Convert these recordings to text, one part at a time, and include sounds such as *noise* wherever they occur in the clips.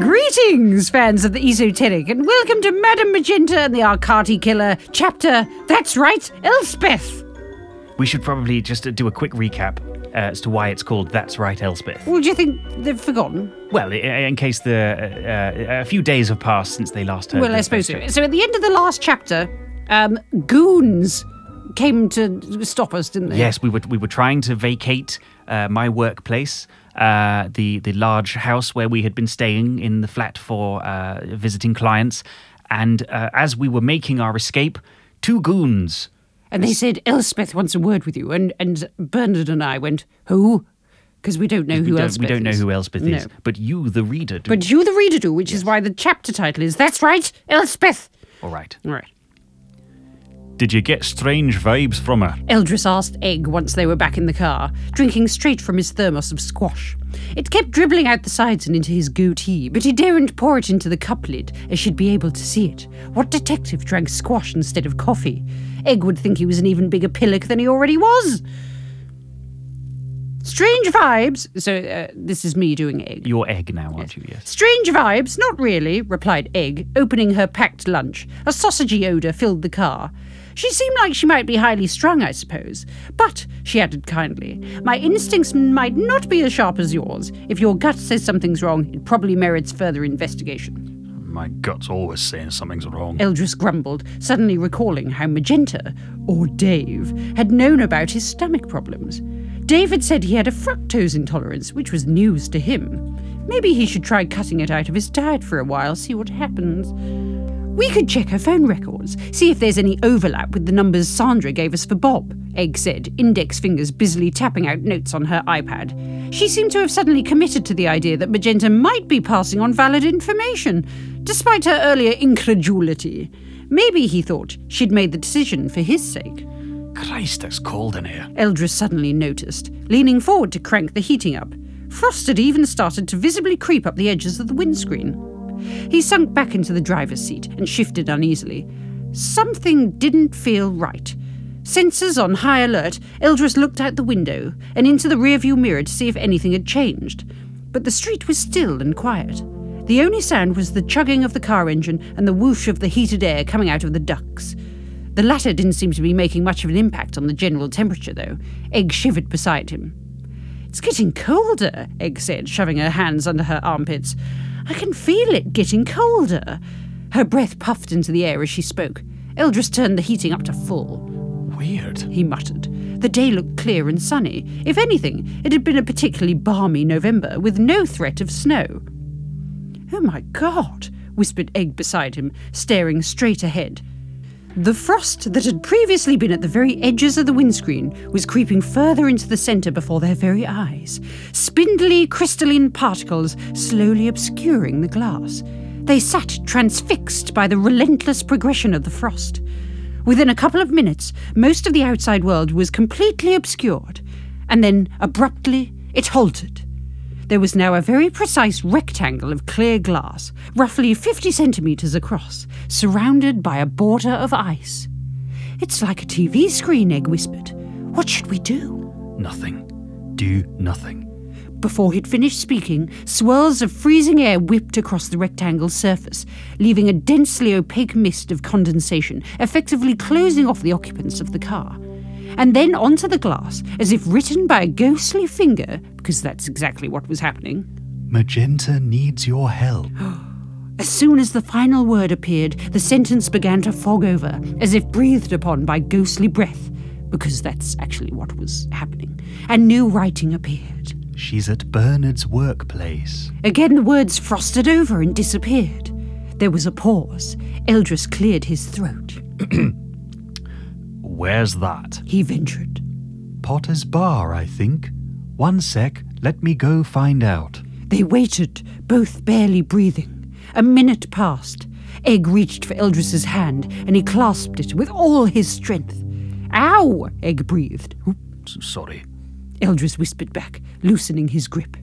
Greetings, fans of the esoteric, and welcome to Madame Magenta and the Arcati Killer, chapter That's Right, Elspeth. We should probably just do a quick recap uh, as to why it's called That's Right, Elspeth. Well, do you think they've forgotten? Well, i- in case the uh, uh, a few days have passed since they last heard. well, I suppose so. So at the end of the last chapter, um, goons came to stop us, didn't they? Yes, we were we were trying to vacate uh, my workplace, uh, the the large house where we had been staying in the flat for uh, visiting clients, and uh, as we were making our escape, two goons. And they said, Elspeth wants a word with you. And, and Bernard and I went, Who? Because we don't know we who don't, Elspeth we don't know is. who Elspeth No. is, but you, the reader, do. But you, the reader, do, which is why the chapter title is That's Right, Elspeth. All right. All right. Did you get strange vibes from her? Eldris asked Egg once they were back in the car, drinking straight from his thermos of squash. It kept dribbling out the sides and into his goatee, but he daren't pour it into the cup lid, as she'd be able to see it. What detective drank squash instead of coffee? Egg would think he was an even bigger pillock than he already was. Strange vibes. So, uh, this is me doing Egg. Your egg now, aren't you? Yes. Strange vibes, not really, replied Egg, opening her packed lunch. A sausagey odour filled the car. She seemed like she might be highly strung, I suppose. But, she added kindly, my instincts might not be as sharp as yours. If your gut says something's wrong, it probably merits further investigation. My gut's always saying something's wrong. Eldris grumbled, suddenly recalling how Magenta, or Dave, had known about his stomach problems. Dave had said he had a fructose intolerance, which was news to him. Maybe he should try cutting it out of his diet for a while, see what happens. We could check her phone records, see if there's any overlap with the numbers Sandra gave us for Bob, Egg said, index fingers busily tapping out notes on her iPad. She seemed to have suddenly committed to the idea that Magenta might be passing on valid information, despite her earlier incredulity. Maybe, he thought, she'd made the decision for his sake. Christ, it's cold in here. Eldris suddenly noticed, leaning forward to crank the heating up. Frost had even started to visibly creep up the edges of the windscreen. He sunk back into the driver's seat and shifted uneasily. Something didn't feel right. Sensors on high alert, Eldris looked out the window and into the rearview mirror to see if anything had changed. But the street was still and quiet. The only sound was the chugging of the car engine and the whoosh of the heated air coming out of the ducts. The latter didn't seem to be making much of an impact on the general temperature, though. Egg shivered beside him. It's getting colder, Egg said, shoving her hands under her armpits. I can feel it getting colder. Her breath puffed into the air as she spoke. Eldris turned the heating up to full. Weird. He muttered. The day looked clear and sunny. If anything, it had been a particularly balmy November, with no threat of snow. Oh my God, whispered Egg beside him, staring straight ahead. The frost that had previously been at the very edges of the windscreen was creeping further into the centre before their very eyes, spindly crystalline particles slowly obscuring the glass. They sat transfixed by the relentless progression of the frost. Within a couple of minutes, most of the outside world was completely obscured, and then abruptly it halted. There was now a very precise rectangle of clear glass, roughly 50 centimetres across, surrounded by a border of ice. It's like a TV screen, Egg whispered. What should we do? Nothing. Do nothing. Before he'd finished speaking, swirls of freezing air whipped across the rectangle's surface, leaving a densely opaque mist of condensation, effectively closing off the occupants of the car. And then onto the glass, as if written by a ghostly finger, because that's exactly what was happening. Magenta needs your help. *gasps* As soon as the final word appeared, the sentence began to fog over, as if breathed upon by ghostly breath, because that's actually what was happening, and new writing appeared. She's at Bernard's workplace. Again, the words frosted over and disappeared. There was a pause. Eldris cleared his throat. *clears throat* Where's that? He ventured. Potters Bar, I think. One sec, let me go find out. They waited, both barely breathing. A minute passed. Egg reached for Eldris's hand, and he clasped it with all his strength. Ow! Egg breathed. S- Sorry. Eldris whispered back, loosening his grip.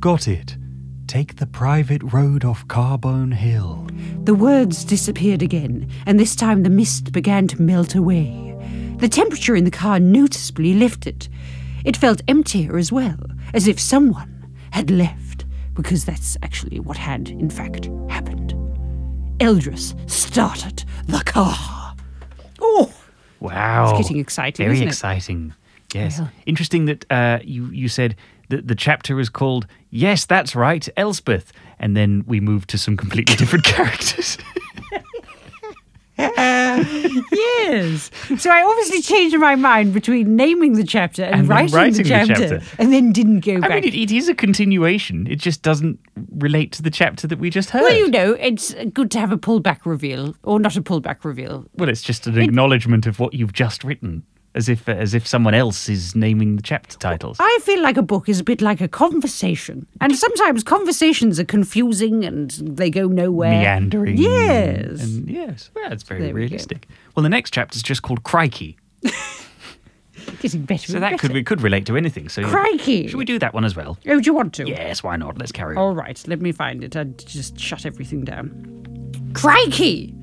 Got it. Take the private road off Carbone Hill. The words disappeared again, and this time the mist began to melt away. The temperature in the car noticeably lifted. It felt emptier as well, as if someone had left, because that's actually what had, in fact, happened. Eldris started the car. Oh, Wow. It's getting exciting, Very isn't it? exciting. Yes. Well. Interesting that uh, you, you said that the chapter was called Yes, That's Right, Elspeth. And then we moved to some completely different *laughs* characters. *laughs* *laughs* yes. So I obviously changed my mind between naming the chapter and, And writing, writing the, the chapter, chapter. and then didn't go I back. mean, it, it is a continuation. It just doesn't relate to the chapter that we just heard. well, you know, it's good to have a pullback reveal, or not a pullback reveal. Well, it's just an acknowledgement of what you've just written, as if as if someone else is naming the chapter titles. I feel like a book is a bit like a conversation, and sometimes conversations are confusing and they go nowhere. Meandering. Yes. And yes, well, it's very There we realistic. Well, the next chapter is just called Crikey. *laughs* Getting better. So that better. could we could relate to anything. So Crikey. should we do that one as well? Oh, do you want to? Yes, why not? Let's carry on. All right, let me find it. I just shut everything down. Crikey!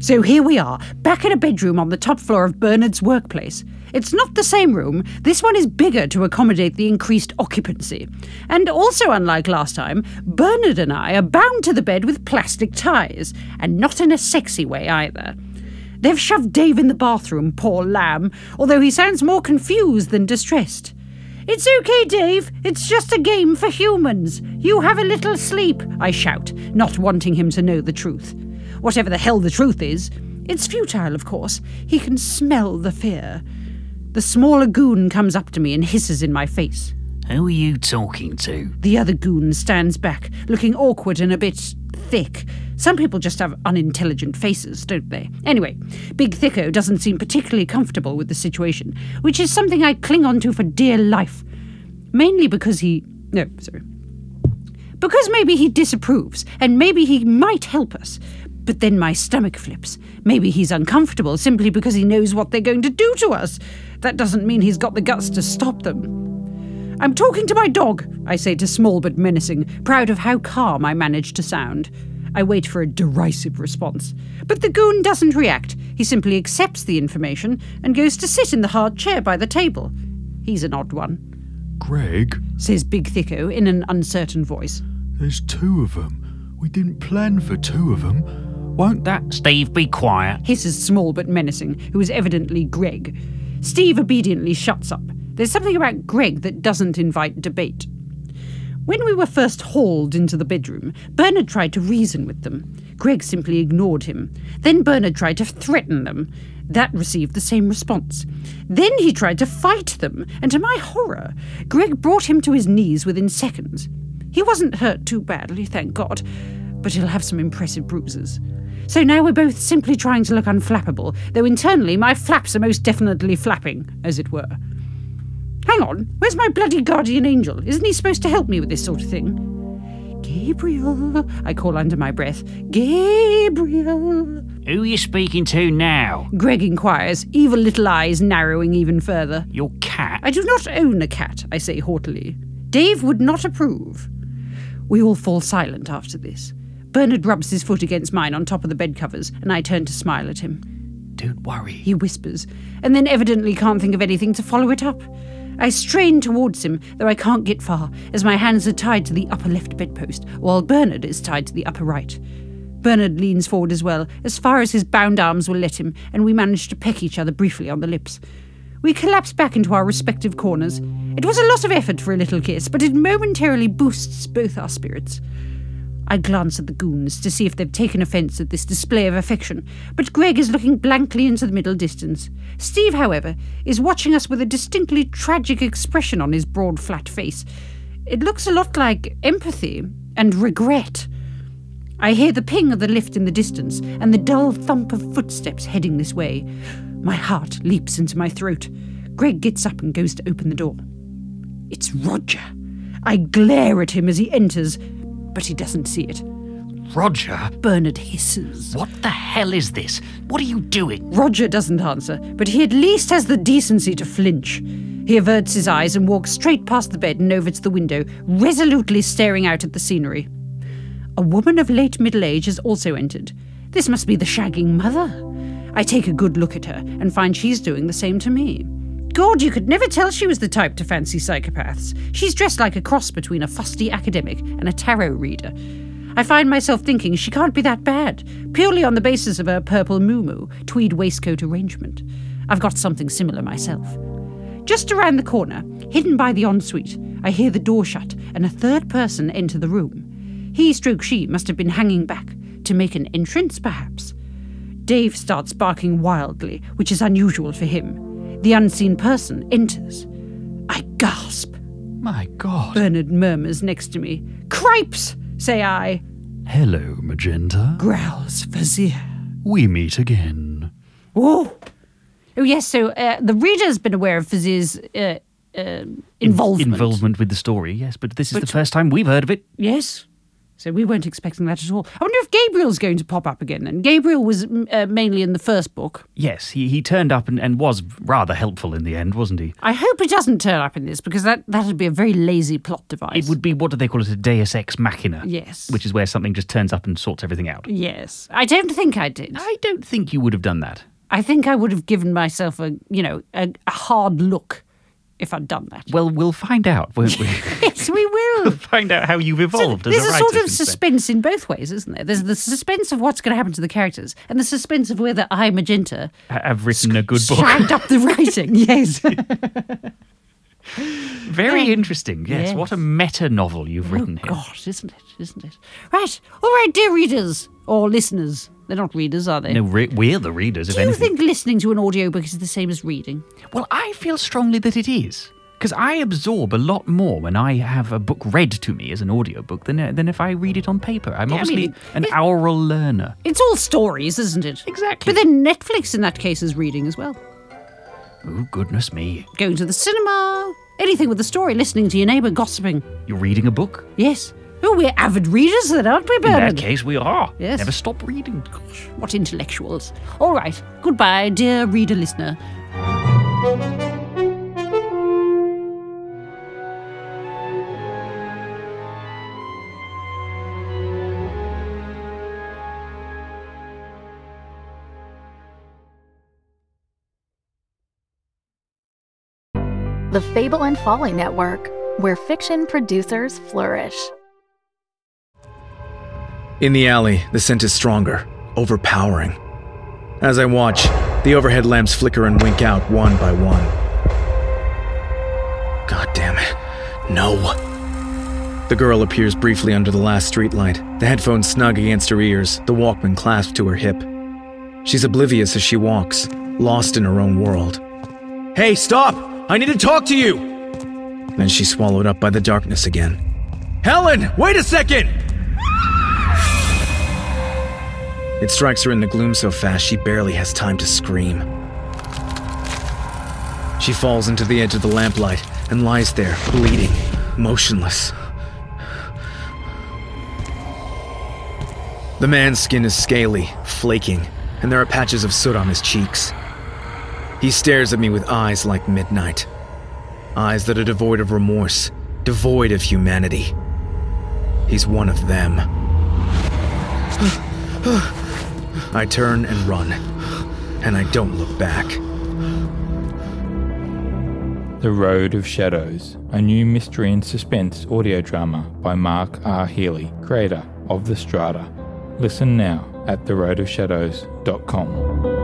So here we are, back in a bedroom on the top floor of Bernard's workplace. It's not the same room. This one is bigger to accommodate the increased occupancy. And also, unlike last time, Bernard and I are bound to the bed with plastic ties, and not in a sexy way either. They've shoved Dave in the bathroom, poor lamb, although he sounds more confused than distressed. It's okay, Dave. It's just a game for humans. You have a little sleep, I shout, not wanting him to know the truth. Whatever the hell the truth is, it's futile, of course. He can smell the fear. The smaller goon comes up to me and hisses in my face. Who are you talking to? The other goon stands back, looking awkward and a bit thick. Some people just have unintelligent faces, don't they? Anyway, Big Thicko doesn't seem particularly comfortable with the situation, which is something I cling on to for dear life. Mainly because he. No, sorry. Because maybe he disapproves, and maybe he might help us. But then my stomach flips. Maybe he's uncomfortable simply because he knows what they're going to do to us. That doesn't mean he's got the guts to stop them. I'm talking to my dog, I say to Small but menacing, proud of how calm I manage to sound. I wait for a derisive response. But the goon doesn't react. He simply accepts the information and goes to sit in the hard chair by the table. He's an odd one, Greg, says Big Thicko in an uncertain voice. there's two of them. We didn't plan for two of them. Won't that. Steve, be quiet. hisses Small but menacing, who is evidently Greg. Steve obediently shuts up. There's something about Greg that doesn't invite debate. When we were first hauled into the bedroom, Bernard tried to reason with them. Greg simply ignored him. Then Bernard tried to threaten them. That received the same response. Then he tried to fight them, and to my horror, Greg brought him to his knees within seconds. He wasn't hurt too badly, thank God, but he'll have some impressive bruises. So now we're both simply trying to look unflappable, though internally my flaps are most definitely flapping, as it were. Hang on, where's my bloody guardian angel? Isn't he supposed to help me with this sort of thing? Gabriel, I call under my breath. Gabriel. Who are you speaking to now? Greg inquires, evil little eyes narrowing even further. Your cat? I do not own a cat, I say haughtily. Dave would not approve. We all fall silent after this. Bernard rubs his foot against mine on top of the bed covers, and I turn to smile at him. Don't worry. He whispers, and then evidently can't think of anything to follow it up. I strain towards him, though I can't get far, as my hands are tied to the upper left bedpost, while Bernard is tied to the upper right. Bernard leans forward as well, as far as his bound arms will let him, and we manage to peck each other briefly on the lips. We collapse back into our respective corners. It was a lot of effort for a little kiss, but it momentarily boosts both our spirits. I glance at the goons to see if they've taken offence at this display of affection, but Greg is looking blankly into the middle distance. Steve, however, is watching us with a distinctly tragic expression on his broad, flat face. It looks a lot like empathy and regret. I hear the ping of the lift in the distance and the dull thump of footsteps heading this way. My heart leaps into my throat. Greg gets up and goes to open the door. It's Roger. I glare at him as he enters, but he doesn't see it. Roger, Bernard hisses. what the hell is this? What are you doing? Roger doesn't answer, but he at least has the decency to flinch. He averts his eyes and walks straight past the bed and over to the window, resolutely staring out at the scenery. A woman of late middle age has also entered. This must be the shagging mother. I take a good look at her and find she's doing the same to me. God, you could never tell she was the type to fancy psychopaths. She's dressed like a cross between a fusty academic and a tarot reader. I find myself thinking she can't be that bad, purely on the basis of her purple moo tweed waistcoat arrangement. I've got something similar myself. Just around the corner, hidden by the ensuite, I hear the door shut and a third person enter the room. He stroke she must have been hanging back to make an entrance, perhaps. Dave starts barking wildly, which is unusual for him. The unseen person enters. I gasp. My God. Bernard murmurs next to me. Cripes, say I. Hello, Magenta. Growls Vizier. We meet again. Oh, oh yes. So uh, the reader's been aware of Fazir's uh, uh, involvement. Involvement with the story, yes, but this is the first time we've heard of it. Yes. So we weren't expecting that at all. I wonder if Gabriel's going to pop up again. And Gabriel was uh, mainly in the first book. Yes, he, he turned up and, and was rather helpful in the end, wasn't he? I hope he doesn't turn up in this because that that'd be a very lazy plot device. It would be, what do they call it, a deus ex machina? Yes. Which is where something just turns up and sorts everything out. Yes, I don't think I did. I don't think you would have done that. I think I would have given myself a you know a, a hard look if I'd done that. Well, we'll find out, won't we? *laughs* yes, we will. find out how you've evolved There's as a a sort of then. suspense in both ways, isn't there? There's the suspense of what's going to happen to the characters, and the suspense of whether I, Magenta, Ha- have written a good book. shagged up the *laughs* writing. Yes. *laughs* Very um, interesting. Yes. Yes. What a meta novel you've oh, written oh, here. God, isn't it? Isn't it? Right. All right, dear readers or listeners. They're not readers, are they? No, re- we're the readers, if Do you anything. think listening to an audiobook is the same as reading? Well, I feel strongly that it is. Because I absorb a lot more when I have a book read to me as an audiobook than, uh, than if I read it on paper. I'm Yeah, I obviously mean, an it- oral learner. It's all stories, isn't it? Exactly. But then Netflix in that case is reading as well. Oh, goodness me. Going to the cinema, anything with a story, listening to your neighbour gossiping. You're reading a book? Yes. Oh, we're avid readers then, aren't we, In that case, we are. Yes. Never stop reading. Gosh, what intellectuals. All right. Goodbye, dear reader listener. The Fable and Folly Network, where fiction producers flourish. In the alley, the scent is stronger, overpowering. As I watch, the overhead lamps flicker and wink out one by one. God damn it. No. The girl appears briefly under the last streetlight, the headphones snug against her ears, the Walkman clasped to her hip. She's oblivious as she walks, lost in her own world. Hey, stop! I need to talk to you! Then she's swallowed up by the darkness again. Helen, wait a second! It strikes her in the gloom so fast she barely has time to scream. She falls into the edge of the lamplight and lies there, bleeding, motionless. The man's skin is scaly, flaking, and there are patches of soot on his cheeks. He stares at me with eyes like midnight. Eyes that are devoid of remorse, devoid of humanity. He's one of them. I turn and run, and I don't look back. The Road of Shadows, a new mystery and suspense audio drama by Mark R. Healy, creator of The Strata. Listen now at theroadofshadows.com.